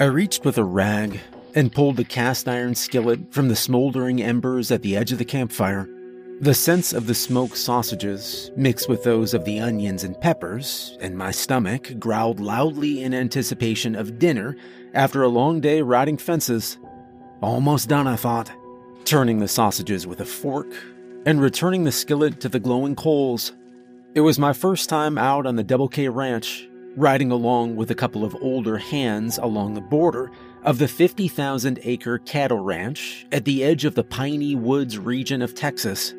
I reached with a rag and pulled the cast iron skillet from the smoldering embers at the edge of the campfire. The scents of the smoked sausages, mixed with those of the onions and peppers, and my stomach growled loudly in anticipation of dinner after a long day riding fences. Almost done, I thought, turning the sausages with a fork and returning the skillet to the glowing coals. It was my first time out on the Double K Ranch, riding along with a couple of older hands along the border of the 50,000 acre cattle ranch at the edge of the piney woods region of Texas.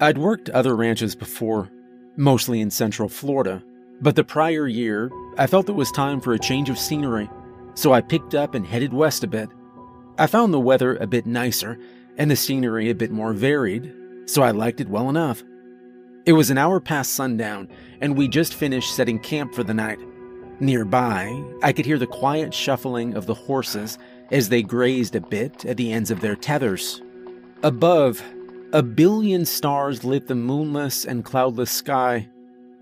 I'd worked other ranches before, mostly in central Florida, but the prior year, I felt it was time for a change of scenery, so I picked up and headed west a bit. I found the weather a bit nicer and the scenery a bit more varied, so I liked it well enough. It was an hour past sundown, and we just finished setting camp for the night. Nearby, I could hear the quiet shuffling of the horses as they grazed a bit at the ends of their tethers. Above, a billion stars lit the moonless and cloudless sky,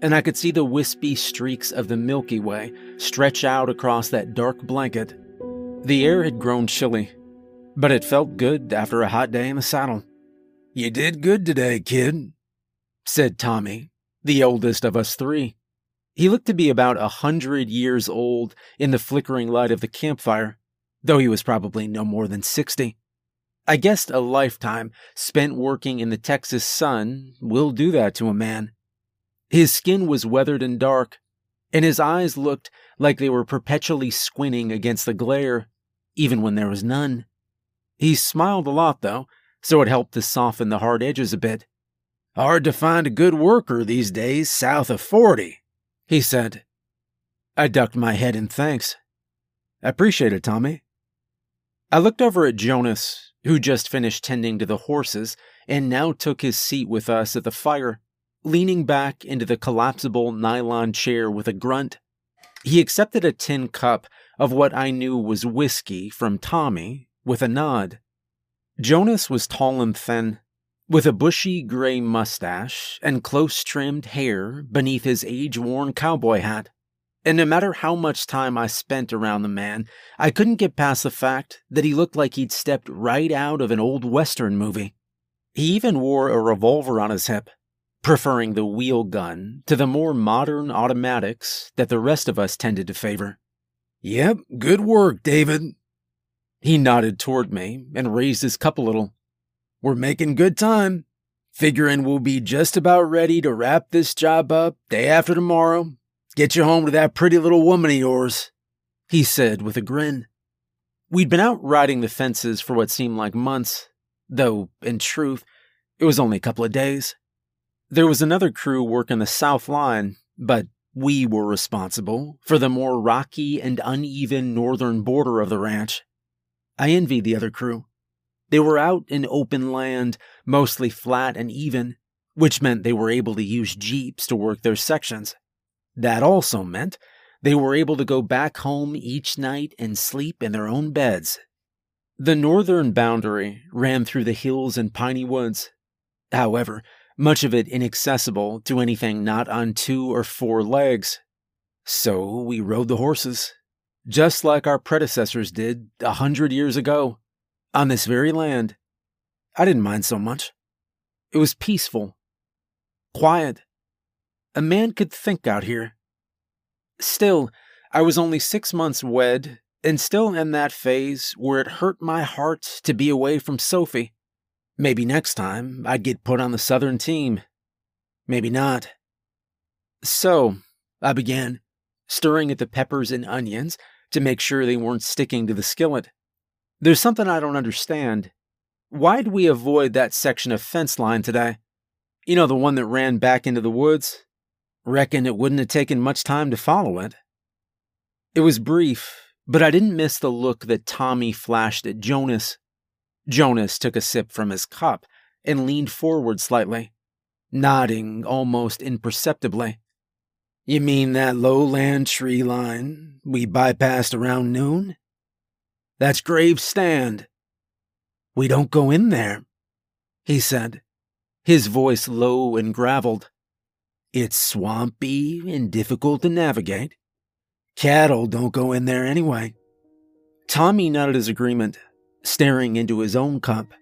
and I could see the wispy streaks of the Milky Way stretch out across that dark blanket. The air had grown chilly, but it felt good after a hot day in the saddle. You did good today, kid, said Tommy, the oldest of us three. He looked to be about a hundred years old in the flickering light of the campfire, though he was probably no more than sixty. I guessed a lifetime spent working in the Texas sun will do that to a man. His skin was weathered and dark, and his eyes looked like they were perpetually squinting against the glare, even when there was none. He smiled a lot, though, so it helped to soften the hard edges a bit. Hard to find a good worker these days south of 40, he said. I ducked my head in thanks. Appreciate it, Tommy. I looked over at Jonas, who just finished tending to the horses and now took his seat with us at the fire, leaning back into the collapsible nylon chair with a grunt. He accepted a tin cup of what I knew was whiskey from Tommy with a nod. Jonas was tall and thin, with a bushy gray mustache and close trimmed hair beneath his age worn cowboy hat. And no matter how much time I spent around the man, I couldn't get past the fact that he looked like he'd stepped right out of an old Western movie. He even wore a revolver on his hip, preferring the wheel gun to the more modern automatics that the rest of us tended to favor. Yep, good work, David. He nodded toward me and raised his cup a little. We're making good time. Figuring we'll be just about ready to wrap this job up day after tomorrow Get you home to that pretty little woman of yours, he said with a grin. We'd been out riding the fences for what seemed like months, though, in truth, it was only a couple of days. There was another crew working the south line, but we were responsible for the more rocky and uneven northern border of the ranch. I envied the other crew. They were out in open land, mostly flat and even, which meant they were able to use jeeps to work their sections. That also meant they were able to go back home each night and sleep in their own beds. The northern boundary ran through the hills and piney woods. However, much of it inaccessible to anything not on two or four legs. So we rode the horses, just like our predecessors did a hundred years ago, on this very land. I didn't mind so much. It was peaceful, quiet, a man could think out here. Still, I was only six months wed, and still in that phase where it hurt my heart to be away from Sophie. Maybe next time I'd get put on the Southern team. Maybe not. So, I began, stirring at the peppers and onions to make sure they weren't sticking to the skillet. There's something I don't understand. Why'd we avoid that section of fence line today? You know, the one that ran back into the woods? Reckon it wouldn't have taken much time to follow it. It was brief, but I didn't miss the look that Tommy flashed at Jonas. Jonas took a sip from his cup and leaned forward slightly, nodding almost imperceptibly. You mean that lowland tree line we bypassed around noon? That's Graves' Stand. We don't go in there, he said, his voice low and graveled. It's swampy and difficult to navigate. Cattle don't go in there anyway. Tommy nodded his agreement, staring into his own cup,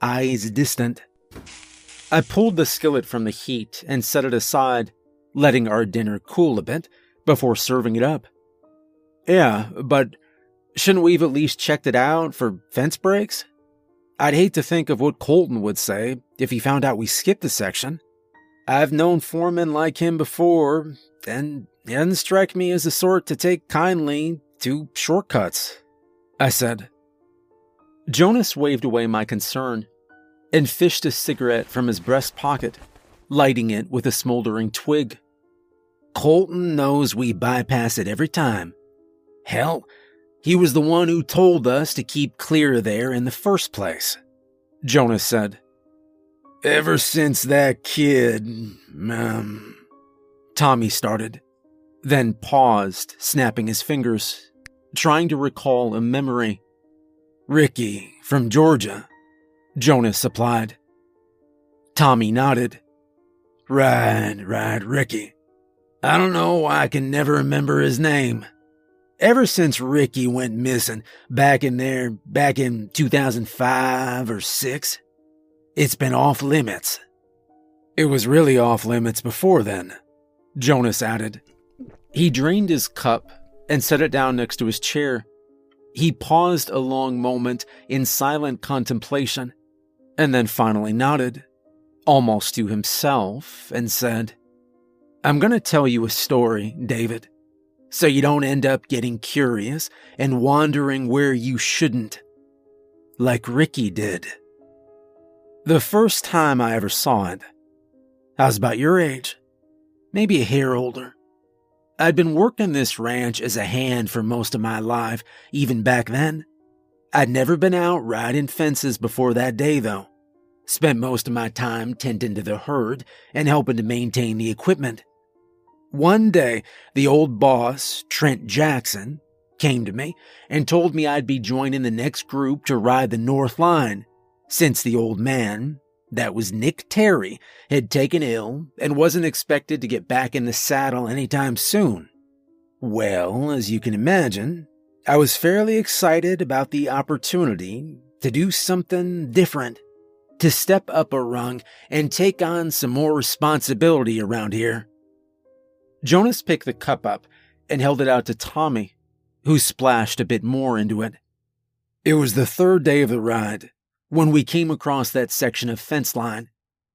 eyes distant. I pulled the skillet from the heat and set it aside, letting our dinner cool a bit before serving it up. Yeah, but shouldn't we have at least checked it out for fence breaks? I'd hate to think of what Colton would say if he found out we skipped a section. I've known foremen like him before, and he doesn't strike me as the sort to take kindly to shortcuts, I said. Jonas waved away my concern and fished a cigarette from his breast pocket, lighting it with a smoldering twig. Colton knows we bypass it every time. Hell, he was the one who told us to keep clear there in the first place, Jonas said. Ever since that kid, um, Tommy started, then paused, snapping his fingers, trying to recall a memory. Ricky from Georgia, Jonas supplied. Tommy nodded. Right, right, Ricky. I don't know why I can never remember his name. Ever since Ricky went missing back in there, back in 2005 or 6, it's been off limits. It was really off limits before then, Jonas added. He drained his cup and set it down next to his chair. He paused a long moment in silent contemplation and then finally nodded, almost to himself, and said, I'm going to tell you a story, David so you don't end up getting curious and wandering where you shouldn't, like Ricky did. The first time I ever saw it, I was about your age, maybe a hair older. I'd been working this ranch as a hand for most of my life, even back then. I'd never been out riding fences before that day, though. Spent most of my time tending to the herd and helping to maintain the equipment. One day, the old boss, Trent Jackson, came to me and told me I'd be joining the next group to ride the North Line, since the old man, that was Nick Terry, had taken ill and wasn't expected to get back in the saddle anytime soon. Well, as you can imagine, I was fairly excited about the opportunity to do something different, to step up a rung and take on some more responsibility around here. Jonas picked the cup up and held it out to Tommy, who splashed a bit more into it. It was the third day of the ride when we came across that section of fence line,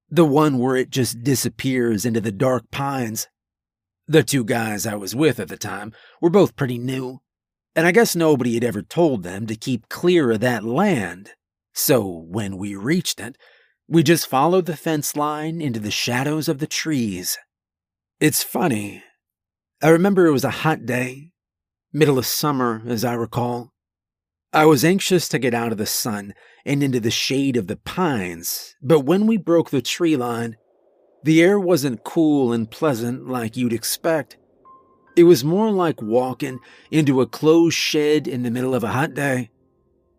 the one where it just disappears into the dark pines. The two guys I was with at the time were both pretty new, and I guess nobody had ever told them to keep clear of that land. So when we reached it, we just followed the fence line into the shadows of the trees. It's funny. I remember it was a hot day, middle of summer, as I recall. I was anxious to get out of the sun and into the shade of the pines, but when we broke the tree line, the air wasn't cool and pleasant like you'd expect. It was more like walking into a closed shed in the middle of a hot day.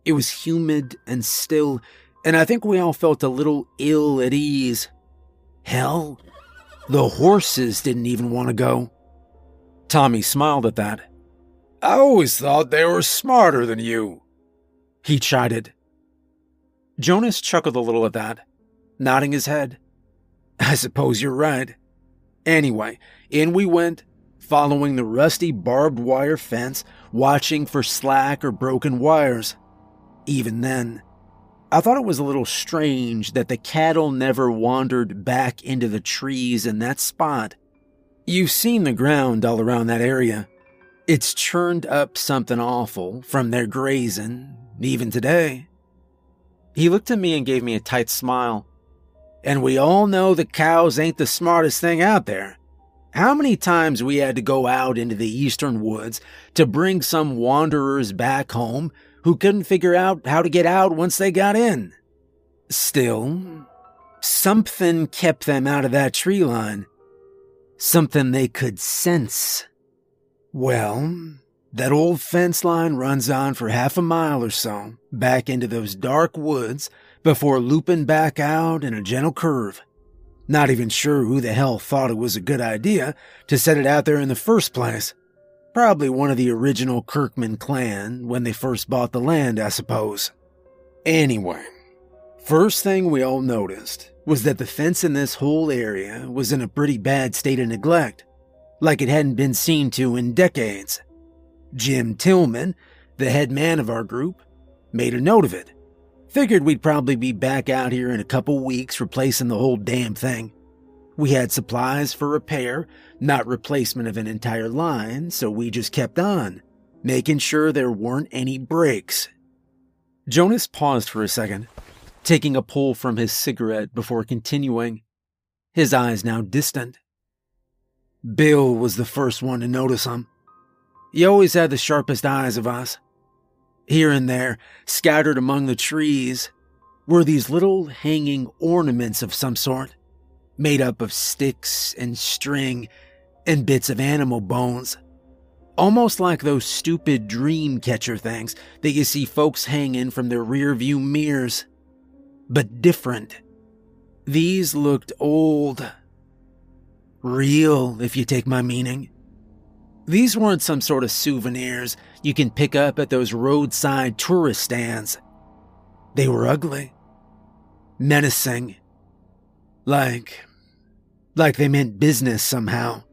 It was humid and still, and I think we all felt a little ill at ease. Hell, the horses didn't even want to go. Tommy smiled at that. I always thought they were smarter than you. He chided. Jonas chuckled a little at that, nodding his head. I suppose you're right. Anyway, in we went, following the rusty barbed wire fence, watching for slack or broken wires. Even then, I thought it was a little strange that the cattle never wandered back into the trees in that spot. You've seen the ground all around that area. It's churned up something awful from their grazing, even today. He looked at me and gave me a tight smile. And we all know the cows ain't the smartest thing out there. How many times we had to go out into the eastern woods to bring some wanderers back home who couldn't figure out how to get out once they got in. Still, something kept them out of that tree line. Something they could sense. Well, that old fence line runs on for half a mile or so back into those dark woods before looping back out in a gentle curve. Not even sure who the hell thought it was a good idea to set it out there in the first place. Probably one of the original Kirkman clan when they first bought the land, I suppose. Anyway, first thing we all noticed was that the fence in this whole area was in a pretty bad state of neglect, like it hadn't been seen to in decades. Jim Tillman, the head man of our group, made a note of it. Figured we'd probably be back out here in a couple weeks replacing the whole damn thing. We had supplies for repair, not replacement of an entire line, so we just kept on, making sure there weren't any breaks. Jonas paused for a second, taking a pull from his cigarette before continuing, his eyes now distant. Bill was the first one to notice him. He always had the sharpest eyes of us. Here and there, scattered among the trees, were these little hanging ornaments of some sort, made up of sticks and string and bits of animal bones. Almost like those stupid dream catcher things that you see folks hanging from their rearview mirrors. But different. These looked old. Real, if you take my meaning. These weren't some sort of souvenirs you can pick up at those roadside tourist stands. They were ugly, menacing, like. Like they meant business somehow.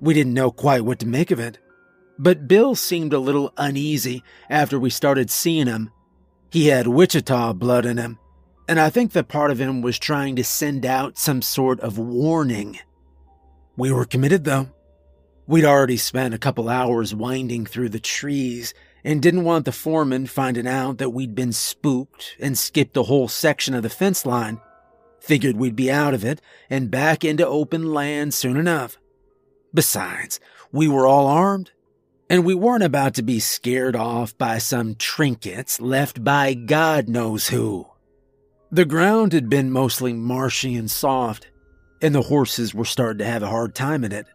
We didn't know quite what to make of it, but Bill seemed a little uneasy after we started seeing him. He had Wichita blood in him, and I think that part of him was trying to send out some sort of warning. We were committed, though. We'd already spent a couple hours winding through the trees and didn't want the foreman finding out that we'd been spooked and skipped a whole section of the fence line. Figured we'd be out of it and back into open land soon enough. Besides, we were all armed, and we weren't about to be scared off by some trinkets left by God knows who. The ground had been mostly marshy and soft, and the horses were starting to have a hard time in it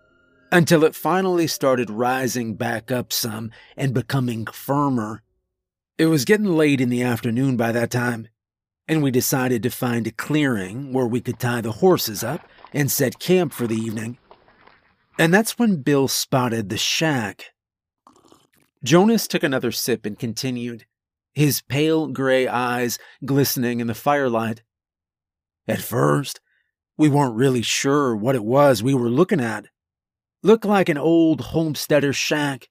until it finally started rising back up some and becoming firmer. It was getting late in the afternoon by that time, and we decided to find a clearing where we could tie the horses up and set camp for the evening. And that's when Bill spotted the shack. Jonas took another sip and continued, his pale gray eyes glistening in the firelight. At first, we weren't really sure what it was we were looking at. Looked like an old homesteader shack,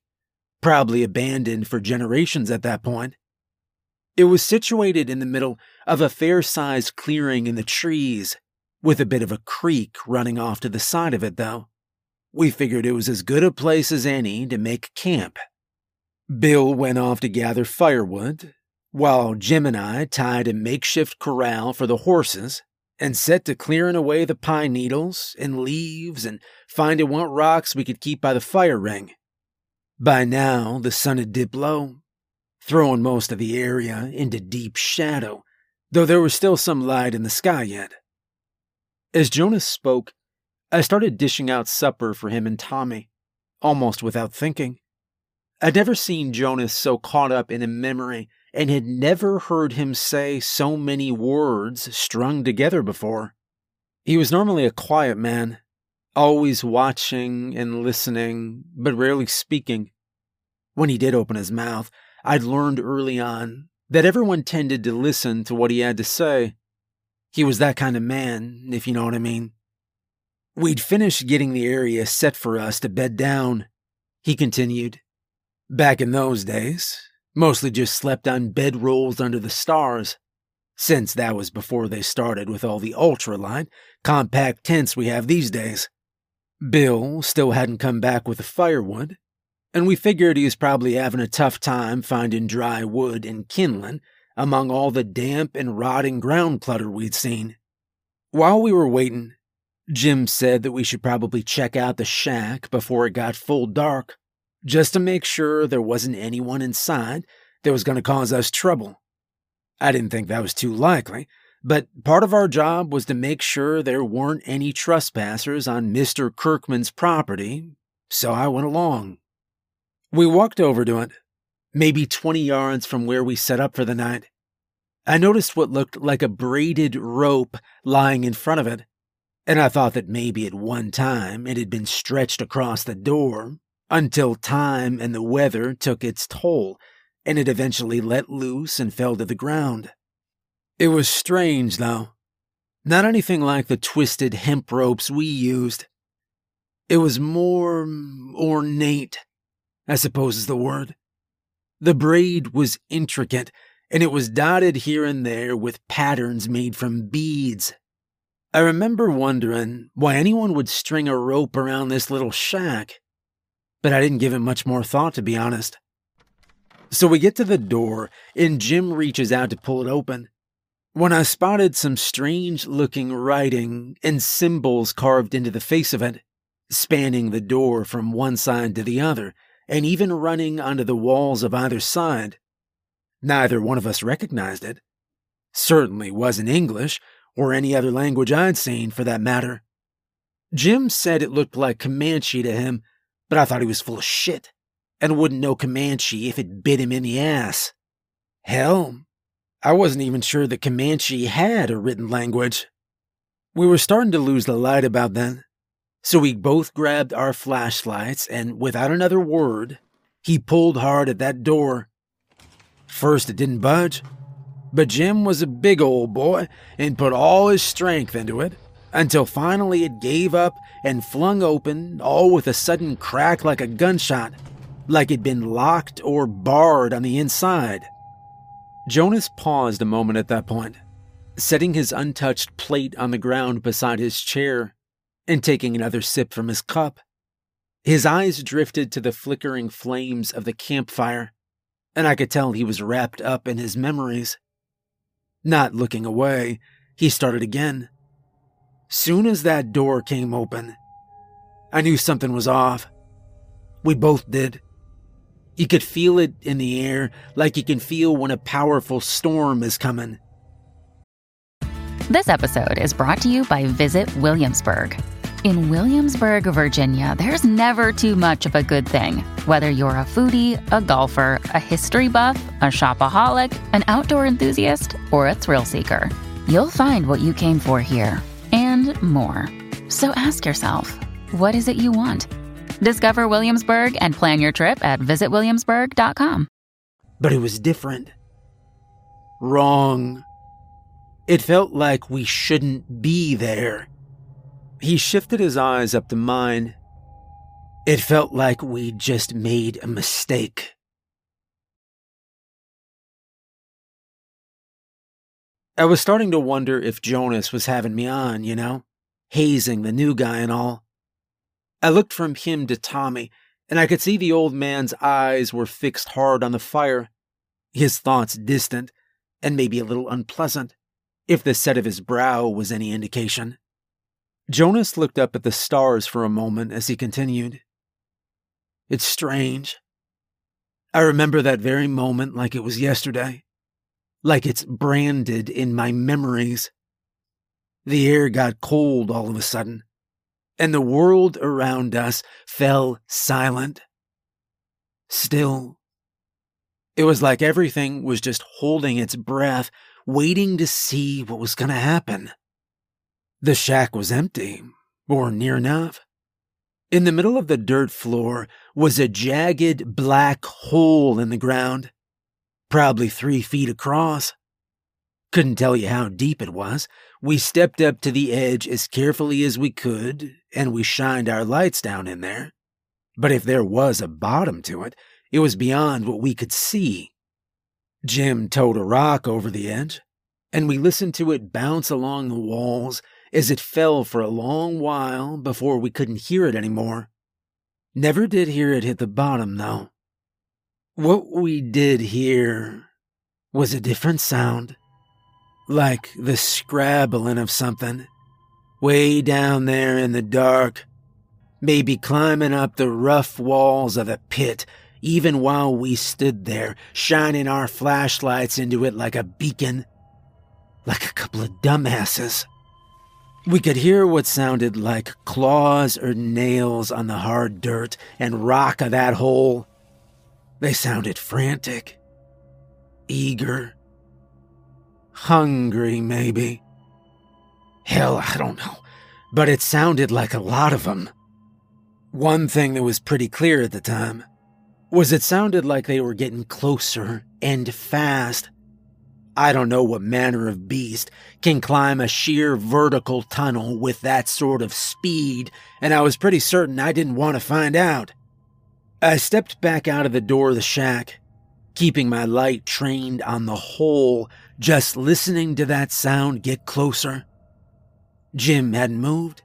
probably abandoned for generations at that point. It was situated in the middle of a fair sized clearing in the trees, with a bit of a creek running off to the side of it, though. We figured it was as good a place as any to make camp. Bill went off to gather firewood, while Jim and I tied a makeshift corral for the horses and set to clearing away the pine needles and leaves and finding what rocks we could keep by the fire ring. By now, the sun had dipped low, throwing most of the area into deep shadow, though there was still some light in the sky yet. As Jonas spoke, I started dishing out supper for him and Tommy, almost without thinking. I'd never seen Jonas so caught up in a memory and had never heard him say so many words strung together before. He was normally a quiet man, always watching and listening, but rarely speaking. When he did open his mouth, I'd learned early on that everyone tended to listen to what he had to say. He was that kind of man, if you know what I mean. We'd finished getting the area set for us to bed down, he continued. Back in those days, Mostly just slept on bedrolls under the stars, since that was before they started with all the ultralight, compact tents we have these days. Bill still hadn't come back with the firewood, and we figured he was probably having a tough time finding dry wood and kindling among all the damp and rotting ground clutter we'd seen. While we were waiting, Jim said that we should probably check out the shack before it got full dark just to make sure there wasn't anyone inside that was going to cause us trouble. I didn't think that was too likely, but part of our job was to make sure there weren't any trespassers on Mr. Kirkman's property, so I went along. We walked over to it, maybe 20 yards from where we set up for the night. I noticed what looked like a braided rope lying in front of it, and I thought that maybe at one time it had been stretched across the door until time and the weather took its toll, and it eventually let loose and fell to the ground. It was strange, though. Not anything like the twisted hemp ropes we used. It was more ornate, I suppose is the word. The braid was intricate, and it was dotted here and there with patterns made from beads. I remember wondering why anyone would string a rope around this little shack, but I didn't give it much more thought, to be honest. So we get to the door, and Jim reaches out to pull it open. When I spotted some strange looking writing and symbols carved into the face of it, spanning the door from one side to the other, and even running onto the walls of either side. Neither one of us recognized it. Certainly wasn't English, or any other language I'd seen for that matter. Jim said it looked like Comanche to him, but I thought he was full of shit and wouldn't know Comanche if it bit him in the ass. Hell, I wasn't even sure that Comanche had a written language. We were starting to lose the light about then, so we both grabbed our flashlights and, without another word, he pulled hard at that door. First, it didn't budge, but Jim was a big old boy and put all his strength into it until finally it gave up and flung open, all with a sudden crack like a gunshot, like it'd been locked or barred on the inside. Jonas paused a moment at that point, setting his untouched plate on the ground beside his chair and taking another sip from his cup. His eyes drifted to the flickering flames of the campfire, and I could tell he was wrapped up in his memories. Not looking away, he started again. Soon as that door came open, I knew something was off. We both did. You could feel it in the air like you can feel when a powerful storm is coming. This episode is brought to you by Visit Williamsburg. In Williamsburg, Virginia, there's never too much of a good thing. Whether you're a foodie, a golfer, a history buff, a shopaholic, an outdoor enthusiast, or a thrill seeker, you'll find what you came for here and more. So ask yourself, what is it you want? Discover Williamsburg and plan your trip at visitwilliamsburg.com. But it was different. Wrong. It felt like we shouldn't be there. He shifted his eyes up to mine. It felt like we just made a mistake. I was starting to wonder if Jonas was having me on, you know, hazing the new guy and all. I looked from him to Tommy, and I could see the old man's eyes were fixed hard on the fire, his thoughts distant and maybe a little unpleasant, if the set of his brow was any indication. Jonas looked up at the stars for a moment as he continued. It's strange. I remember that very moment like it was yesterday, like it's branded in my memories. The air got cold all of a sudden, and the world around us fell silent. Still, it was like everything was just holding its breath, waiting to see what was going to happen. The shack was empty, or near enough. In the middle of the dirt floor was a jagged black hole in the ground, probably three feet across. Couldn't tell you how deep it was. We stepped up to the edge as carefully as we could, and we shined our lights down in there. But if there was a bottom to it, it was beyond what we could see. Jim towed a rock over the edge, and we listened to it bounce along the walls as it fell for a long while before we couldn't hear it anymore. Never did hear it hit the bottom, though. What we did hear was a different sound, like the scrabbling of something, way down there in the dark, maybe climbing up the rough walls of the pit, even while we stood there, shining our flashlights into it like a beacon, like a couple of dumbasses. We could hear what sounded like claws or nails on the hard dirt and rock of that hole. They sounded frantic, eager, hungry, maybe. Hell, I don't know, but it sounded like a lot of them. One thing that was pretty clear at the time was it sounded like they were getting closer and fast. I don't know what manner of beast can climb a sheer vertical tunnel with that sort of speed, and I was pretty certain I didn't want to find out. I stepped back out of the door of the shack, keeping my light trained on the hole, just listening to that sound get closer. Jim hadn't moved.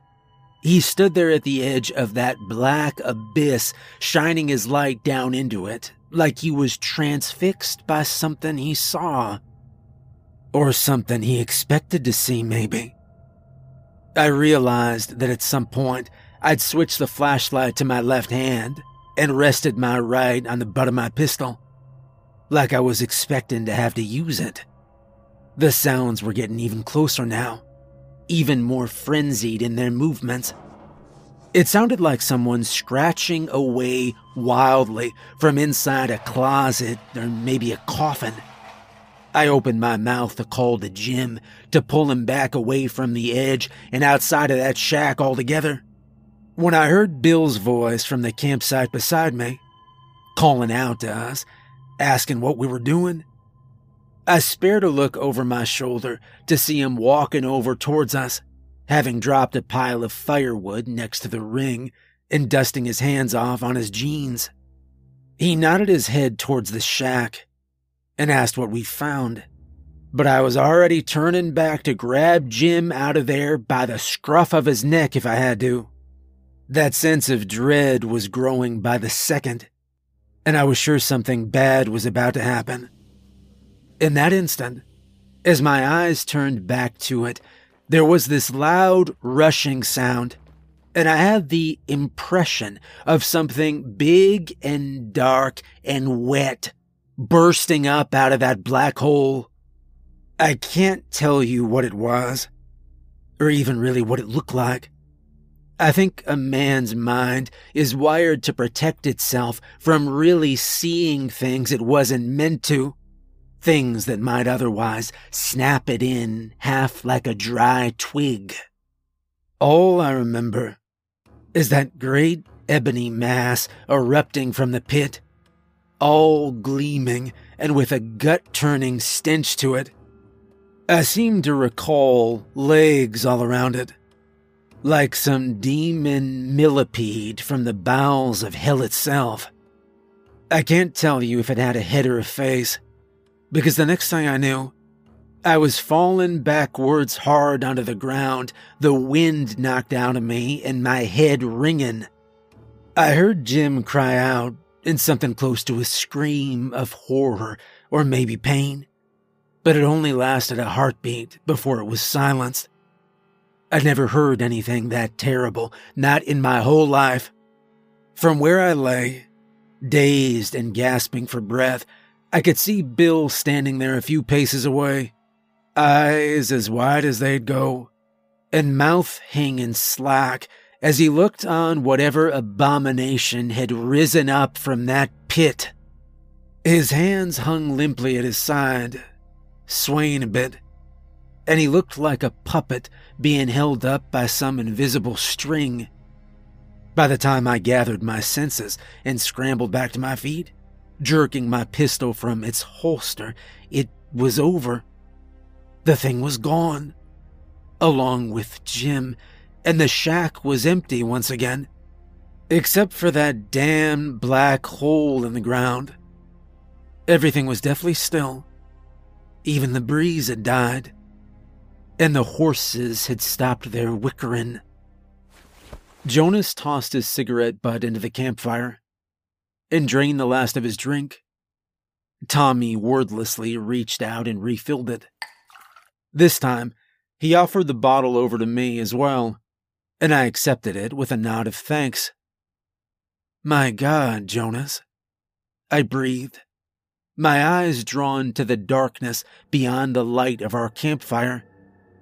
He stood there at the edge of that black abyss, shining his light down into it, like he was transfixed by something he saw. Or something he expected to see, maybe. I realized that at some point I'd switched the flashlight to my left hand and rested my right on the butt of my pistol, like I was expecting to have to use it. The sounds were getting even closer now even more frenzied in their movements. It sounded like someone scratching away wildly from inside a closet or maybe a coffin. I opened my mouth to call to Jim to pull him back away from the edge and outside of that shack altogether. When I heard Bill's voice from the campsite beside me, calling out to us, asking what we were doing, I spared a look over my shoulder to see him walking over towards us, having dropped a pile of firewood next to the ring and dusting his hands off on his jeans. He nodded his head towards the shack and asked what we found, but I was already turning back to grab Jim out of there by the scruff of his neck if I had to. That sense of dread was growing by the second, and I was sure something bad was about to happen. In that instant, as my eyes turned back to it, there was this loud rushing sound, and I had the impression of something big and dark and wet bursting up out of that black hole. I can't tell you what it was, or even really what it looked like. I think a man's mind is wired to protect itself from really seeing things it wasn't meant to things that might otherwise snap it in half like a dry twig. All I remember is that great ebony mass erupting from the pit, all gleaming and with a gut turning stench to it. I seem to recall legs all around it, like some demon millipede from the bowels of hell itself. I can't tell you if it had a head or a face, because the next thing I knew, I was falling backwards hard onto the ground, the wind knocked out of me and my head ringing. I heard Jim cry out in something close to a scream of horror or maybe pain, but it only lasted a heartbeat before it was silenced. I'd never heard anything that terrible, not in my whole life. From where I lay, dazed and gasping for breath, I could see Bill standing there a few paces away, eyes as wide as they'd go, and mouth hanging slack as he looked on whatever abomination had risen up from that pit. His hands hung limply at his side, swaying a bit, and he looked like a puppet being held up by some invisible string. By the time I gathered my senses and scrambled back to my feet, jerking my pistol from its holster. It was over. The thing was gone, along with Jim, and the shack was empty once again, except for that damn black hole in the ground. Everything was deathly still. Even the breeze had died, and the horses had stopped their whickering. Jonas tossed his cigarette butt into the campfire and drained the last of his drink. Tommy wordlessly reached out and refilled it. This time, he offered the bottle over to me as well, and I accepted it with a nod of thanks. My God, Jonas. I breathed, my eyes drawn to the darkness beyond the light of our campfire.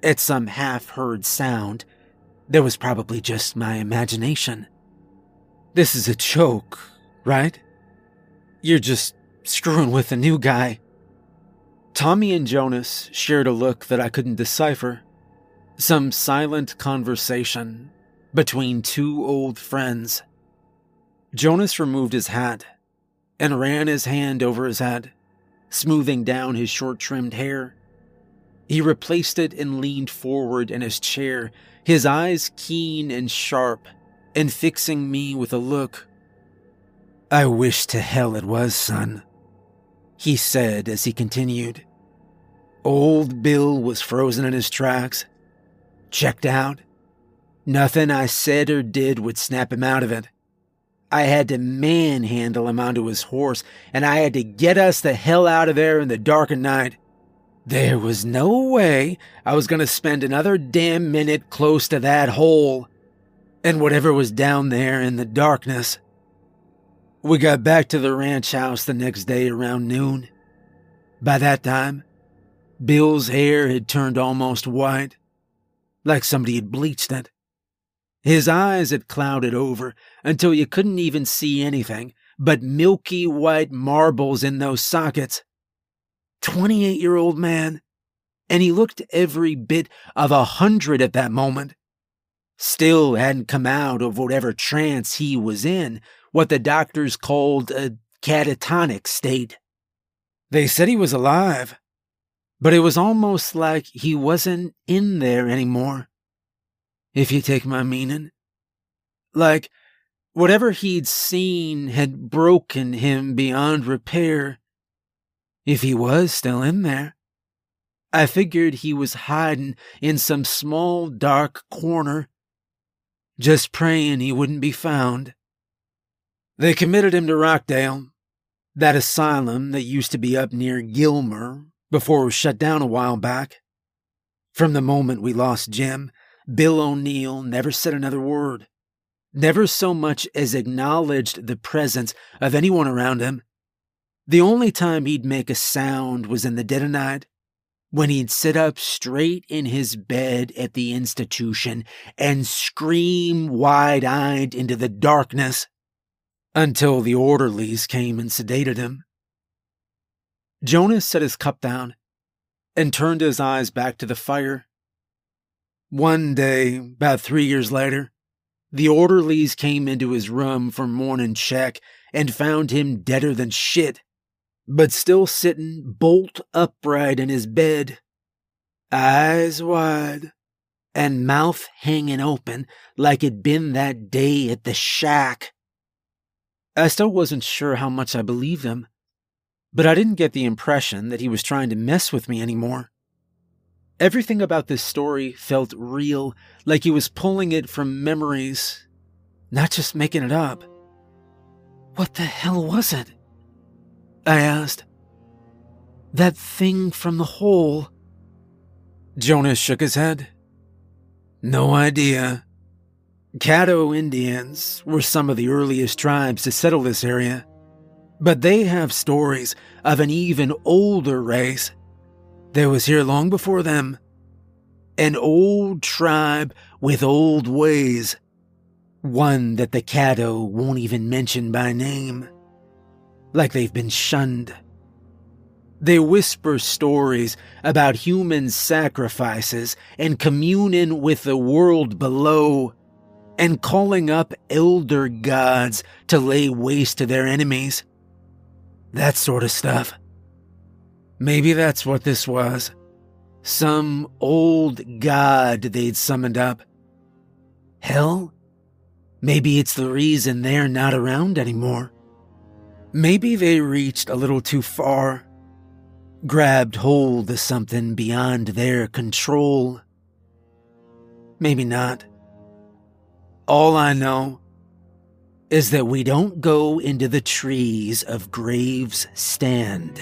At some half heard sound, there was probably just my imagination. This is a joke, right? You're just screwing with a new guy. Tommy and Jonas shared a look that I couldn't decipher. Some silent conversation between two old friends. Jonas removed his hat and ran his hand over his head, smoothing down his short trimmed hair. He replaced it and leaned forward in his chair, his eyes keen and sharp, and fixing me with a look. I wish to hell it was, son, he said as he continued. Old Bill was frozen in his tracks, checked out. Nothing I said or did would snap him out of it. I had to manhandle him onto his horse, and I had to get us the hell out of there in the dark of night. There was no way I was going to spend another damn minute close to that hole and whatever was down there in the darkness. We got back to the ranch house the next day around noon. By that time, Bill's hair had turned almost white, like somebody had bleached it. His eyes had clouded over until you couldn't even see anything but milky white marbles in those sockets. 28 year old man, and he looked every bit of a hundred at that moment. Still hadn't come out of whatever trance he was in, what the doctors called a catatonic state. They said he was alive, but it was almost like he wasn't in there anymore if you take my meaning. Like, whatever he'd seen had broken him beyond repair. If he was still in there, I figured he was hiding in some small dark corner, just praying he wouldn't be found. They committed him to Rockdale, that asylum that used to be up near Gilmer before it was shut down a while back. From the moment we lost Jim, Bill O'Neill never said another word, never so much as acknowledged the presence of anyone around him. The only time he'd make a sound was in the dead of night, when he'd sit up straight in his bed at the institution and scream wide eyed into the darkness until the orderlies came and sedated him. Jonas set his cup down and turned his eyes back to the fire one day, about three years later, the orderlies came into his room for morning check and found him deader than shit, but still sitting bolt upright in his bed, eyes wide and mouth hanging open like it'd been that day at the shack. I still wasn't sure how much I believed him, but I didn't get the impression that he was trying to mess with me anymore. Everything about this story felt real, like he was pulling it from memories, not just making it up. What the hell was it? I asked. That thing from the hole. Jonas shook his head. No idea. Caddo Indians were some of the earliest tribes to settle this area, but they have stories of an even older race there was here long before them. An old tribe with old ways. One that the Caddo won't even mention by name. Like they've been shunned. They whisper stories about human sacrifices and communion with the world below, and calling up elder gods to lay waste to their enemies. That sort of stuff. Maybe that's what this was. Some old god they'd summoned up. Hell? Maybe it's the reason they're not around anymore. Maybe they reached a little too far, grabbed hold of something beyond their control. Maybe not. All I know is that we don't go into the trees of Graves Stand.